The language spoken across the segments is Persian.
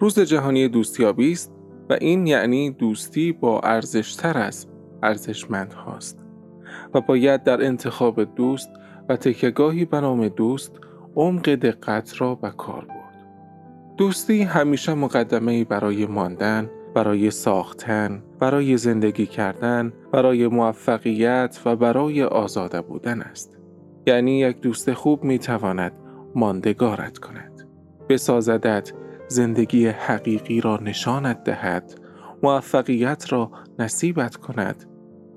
روز جهانی دوستیابی است و این یعنی دوستی با ارزشتر از ارزشمند هاست و باید در انتخاب دوست و تکگاهی به دوست عمق دقت را به کار برد. دوستی همیشه مقدمه برای ماندن، برای ساختن، برای زندگی کردن، برای موفقیت و برای آزاده بودن است. یعنی یک دوست خوب می تواند ماندگارت کند. بسازدت زندگی حقیقی را نشانت دهد، موفقیت را نصیبت کند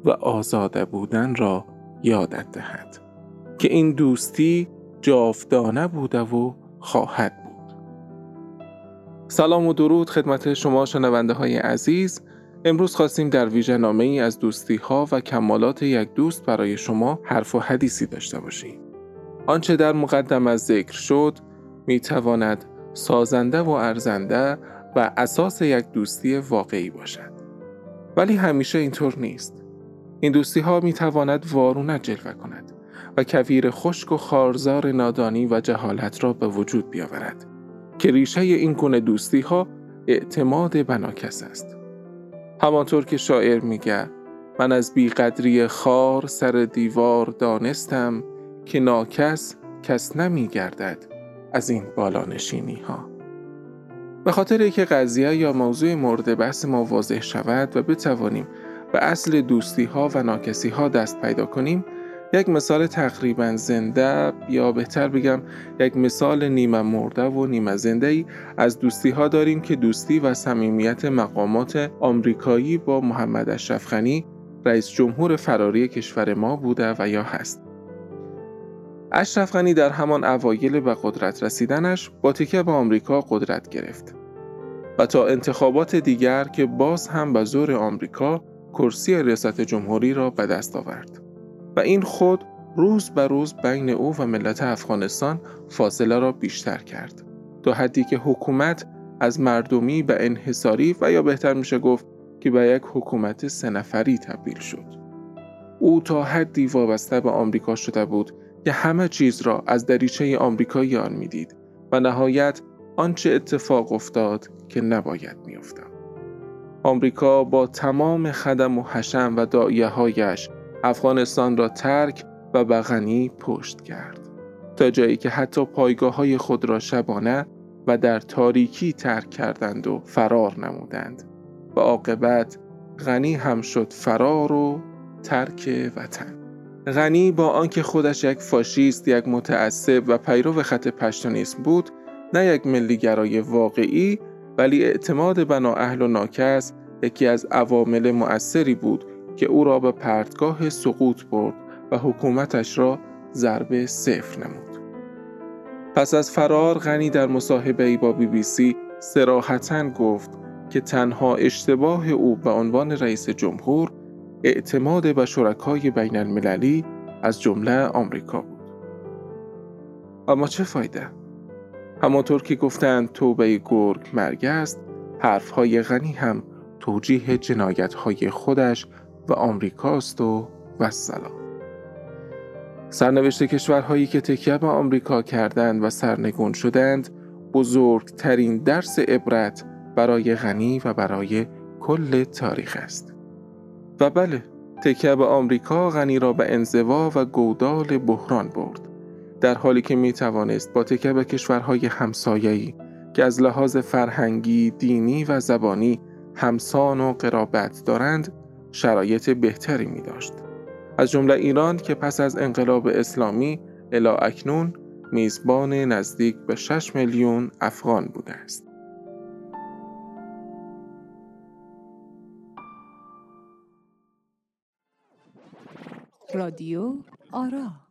و آزاده بودن را یادت دهد. که این دوستی جاودانه بوده و خواهد بود. سلام و درود خدمت شما شنونده های عزیز امروز خواستیم در ویژه نامه ای از دوستی ها و کمالات یک دوست برای شما حرف و حدیثی داشته باشیم. آنچه در مقدم از ذکر شد می تواند سازنده و ارزنده و اساس یک دوستی واقعی باشد. ولی همیشه اینطور نیست. این دوستی ها می تواند وارونه جلوه کند و کویر خشک و خارزار نادانی و جهالت را به وجود بیاورد که ریشه این گونه دوستی ها اعتماد بناکس است. همانطور که شاعر میگه من از بیقدری خار سر دیوار دانستم که ناکس کس نمی گردد از این بالانشینی ها. به خاطر که قضیه یا موضوع مورد بحث ما واضح شود و بتوانیم به اصل دوستی ها و ناکسی ها دست پیدا کنیم یک مثال تقریبا زنده یا بهتر بگم یک مثال نیمه مرده و نیمه زنده ای از دوستی ها داریم که دوستی و صمیمیت مقامات آمریکایی با محمد اشرف رئیس جمهور فراری کشور ما بوده و یا هست. اشرف غنی در همان اوایل به قدرت رسیدنش با تکیه به آمریکا قدرت گرفت. و تا انتخابات دیگر که باز هم به زور آمریکا کرسی ریاست جمهوری را به دست آورد. و این خود روز به روز بین او و ملت افغانستان فاصله را بیشتر کرد. تا حدی که حکومت از مردمی به انحصاری و یا بهتر میشه گفت که به یک حکومت سنفری تبدیل شد. او تا حدی وابسته به آمریکا شده بود که همه چیز را از دریچه آمریکایی آن می‌دید و نهایت آنچه اتفاق افتاد که نباید میافتاد. آمریکا با تمام خدم و حشم و دعیه هایش افغانستان را ترک و بغنی پشت کرد. تا جایی که حتی پایگاه های خود را شبانه و در تاریکی ترک کردند و فرار نمودند. و عاقبت غنی هم شد فرار و ترک وطن. غنی با آنکه خودش یک فاشیست یک متعصب و پیرو خط پشتونیسم بود نه یک ملیگرای واقعی ولی اعتماد بنا اهل و ناکس یکی از عوامل مؤثری بود که او را به پرتگاه سقوط برد و حکومتش را ضربه صفر نمود. پس از فرار غنی در مصاحبه با بی بی سی گفت که تنها اشتباه او به عنوان رئیس جمهور اعتماد به شرکای بین المللی از جمله آمریکا بود. اما چه فایده؟ همانطور که گفتند توبه گرگ مرگ است، حرفهای غنی هم توجیه جنایت های خودش و آمریکاست و وسلام سرنوشت کشورهایی که تکیه به آمریکا کردند و سرنگون شدند بزرگترین درس عبرت برای غنی و برای کل تاریخ است و بله تکیه به آمریکا غنی را به انزوا و گودال بحران برد در حالی که می توانست با تکیه به کشورهای همسایه‌ای که از لحاظ فرهنگی، دینی و زبانی همسان و قرابت دارند شرایط بهتری می داشت. از جمله ایران که پس از انقلاب اسلامی الا اکنون میزبان نزدیک به 6 میلیون افغان بوده است. رادیو آرا.